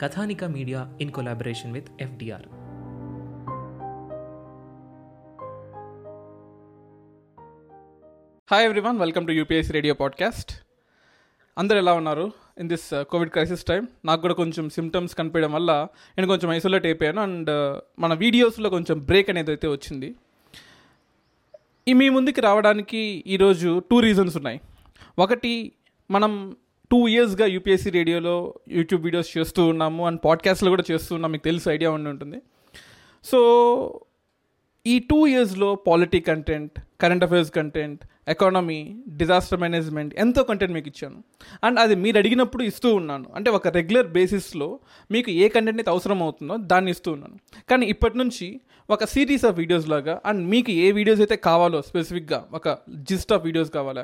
Kathanika media in collaboration with FDR. Hi everyone welcome to UPS radio podcast అందరు ఎలా ఉన్నారు? In this COVID crisis time నాకు కూడా కొంచెం సిమ్టమ్స్ కనిపించడం వల్ల నేను కొంచెం ఐసోలేట్ అయిపోయాను అండ్ uh, మన వీడియోస్లో కొంచెం బ్రేక్ అనేది అయితే వచ్చింది. ఈ మీ ముందుకి రావడానికి ఈరోజు టూ రీజన్స్ ఉన్నాయి. ఒకటి మనం టూ ఇయర్స్గా యూపీఎస్సీ రేడియోలో యూట్యూబ్ వీడియోస్ చేస్తూ ఉన్నాము అండ్ పాడ్కాస్ట్లో కూడా చేస్తూ ఉన్నాం. మీకు తెలుసు ఐడియా ఉండి ఉంటుంది. సో ఈ టూ ఇయర్స్లో polity content current affairs content economy disaster management ఎంతో కంటెంట్ మీకు ఇచ్చాను. అండ్ అది మీరు అడిగినప్పుడు ఇస్తూ ఉన్నాను. అంటే ఒక రెగ్యులర్ బేసిస్లో మీకు ఏ కంటెంట్ అయితే అవసరం అవుతుందో దాన్ని ఇస్తూ ఉన్నాను. కానీ ఇప్పటి నుంచి ఒక సిరీస్ ఆఫ్ వీడియోస్ లాగా అండ్ మీకు ఏ వీడియోస్ అయితే కావాలో స్పెసిఫిక్గా ఒక జిస్ట్ ఆఫ్ వీడియోస్ కావాలా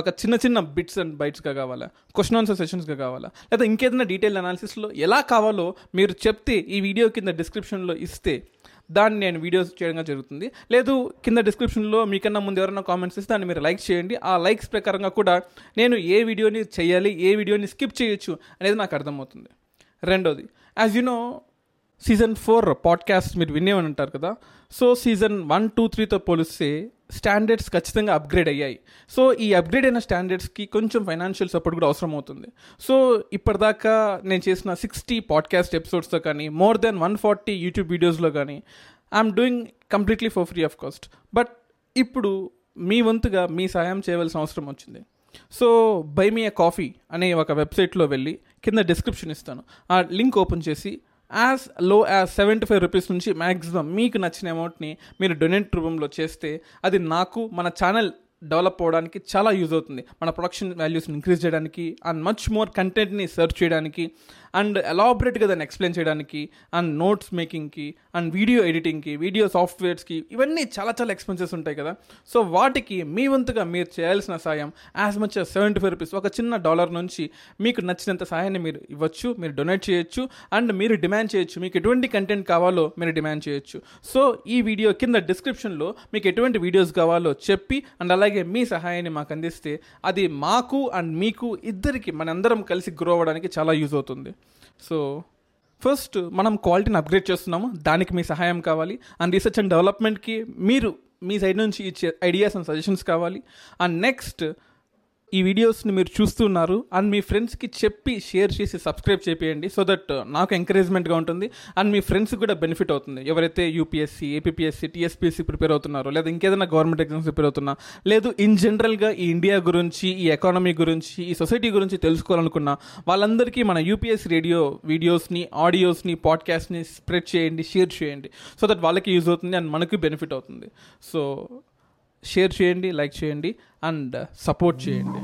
ఒక చిన్న చిన్న బిట్స్ అండ్ బైట్స్గా కావాలా క్వశ్చన్ ఆన్సర్ సెషన్స్గా కావాలా లేదా ఇంకేదైనా డీటెయిల్ అనాలిసిస్లో ఎలా కావాలో మీరు చెప్తే ఈ వీడియో కింద డిస్క్రిప్షన్లో ఇస్తే దాన్ని నేను వీడియోస్ చేయడం జరుగుతుంది. లేదు కింద డిస్క్రిప్షన్లో మీకన్నా ముందు ఎవరైనా కామెంట్స్ ఇస్తే దాన్ని మీరు లైక్ చేయండి. ఆ లైక్స్ ప్రకారంగా కూడా నేను ఏ వీడియోని చేయాలి ఏ వీడియోని స్కిప్ చేయొచ్చు అనేది నాకు అర్థమవుతుంది. రెండోది as you know season four podcast మీరు వినేవని అంటారు కదా. సో సీజన్ వన్ టూ త్రీతో పోలిస్తే స్టాండర్డ్స్ ఖచ్చితంగా అప్గ్రేడ్ అయ్యాయి. సో ఈ అప్గ్రేడ్ అయిన స్టాండర్డ్స్కి కొంచెం ఫైనాన్షియల్ సపోర్ట్ కూడా అవసరం అవుతుంది సో ఇప్పటిదాకా నేను చేసిన సిక్స్టీ పాడ్కాస్ట్ ఎపిసోడ్స్తో కానీ more than one forty YouTube వీడియోస్లో కానీ I'm doing completely for free of cost. But ఇప్పుడు మీ వంతుగా మీ సాయం చేయవలసిన అవసరం వచ్చింది. So buy me a coffee అనే ఒక వెబ్సైట్లో వెళ్ళి కింద డిస్క్రిప్షన్ ఇస్తాను. ఆ లింక్ ఓపెన్ చేసి యాజ్లో యాజ్ సెవెంటీ ఫైవ్ రూపీస్ నుంచి మ్యాక్సిమం మీకు నచ్చిన అమౌంట్ని మీరు డొనేట్ రూపంలో చేస్తే అది నాకు మన ఛానల్ డెవలప్ అవ్వడానికి చాలా యూజ్ అవుతుంది. మన ప్రొడక్షన్ వాల్యూస్ని ఇంక్రీజ్ చేయడానికి అండ్ మచ్ మోర్ కంటెంట్ని సెర్చ్ చేయడానికి. అండ్ ఎలాబరేట్గా దాన్ని ఎక్స్ప్లెయిన్ చేయడానికి అండ్ నోట్స్ మేకింగ్కి అండ్ వీడియో ఎడిటింగ్కి వీడియో సాఫ్ట్వేర్స్కి ఇవన్నీ చాలా చాలా ఎక్స్పెన్సెస్ ఉంటాయి కదా. సో వాటికి మీ వంతుగా మీరు చేయాల్సిన సాయం as much seventy five rupees ఒక చిన్న డాలర్ నుంచి మీకు నచ్చినంత సాయాన్ని మీరు ఇవ్వచ్చు మీరు డొనేట్ చేయొచ్చు అండ్ మీరు డిమాండ్ చేయొచ్చు మీకు ఎటువంటి కంటెంట్ కావాలో మీరు డిమాండ్ చేయొచ్చు. సో ఈ వీడియో కింద డిస్క్రిప్షన్లో మీకు ఎటువంటి వీడియోస్ కావాలో చెప్పి అండ్ అలాగే మీ సహాయాన్ని మాకు అందిస్తే అది మాకు అండ్ మీకు ఇద్దరికి మనందరం కలిసి గ్రో అవ్వడానికి చాలా యూజ్ అవుతుంది. సో ఫస్ట్ మనం క్వాలిటీని అప్గ్రేడ్ చేస్తున్నాము. దానికి మీ సహాయం కావాలి. అండ్ రీసెర్చ్ అండ్ డెవలప్మెంట్కి మీరు మీ సైడ్ నుంచి ఇచ్చే ఐడియాస్ అండ్ సజెషన్స్ కావాలి. అండ్ నెక్స్ట్ ఈ వీడియోస్ని మీరు చూస్తున్నారు అండ్ మీ ఫ్రెండ్స్కి చెప్పి షేర్ చేసి సబ్స్క్రైబ్ చేయండి సో దట్ నాకు ఎంకరేజ్మెంట్గా ఉంటుంది అండ్ మీ ఫ్రెండ్స్కి కూడా బెనిఫిట్ అవుతుంది. ఎవరైతే యూపీఎస్సీ ఏపీఎస్సీ టీఎస్పీఎస్సీ ప్రిపేర్ అవుతున్నారో లేదా ఇంకేదైనా గవర్నమెంట్ ఎగ్జామ్స్ ప్రిపేర్ అవుతున్నా లేదు ఇన్ జనరల్గా ఈ ఇండియా గురించి ఈ ఎకానమీ గురించి ఈ సొసైటీ గురించి తెలుసుకోవాలనుకున్నా వాళ్ళందరికీ మన యూపీఎస్సీ రేడియో వీడియోస్ని ఆడియోస్ని పాడ్కాస్ట్ని స్ప్రెడ్ చేయండి షేర్ చేయండి సో దట్ వాళ్ళకి యూజ్ అవుతుంది అండ్ మనకి బెనిఫిట్ అవుతుంది. సో షేర్ చేయండి లైక్ చేయండి అండ్ సపోర్ట్ చేయండి.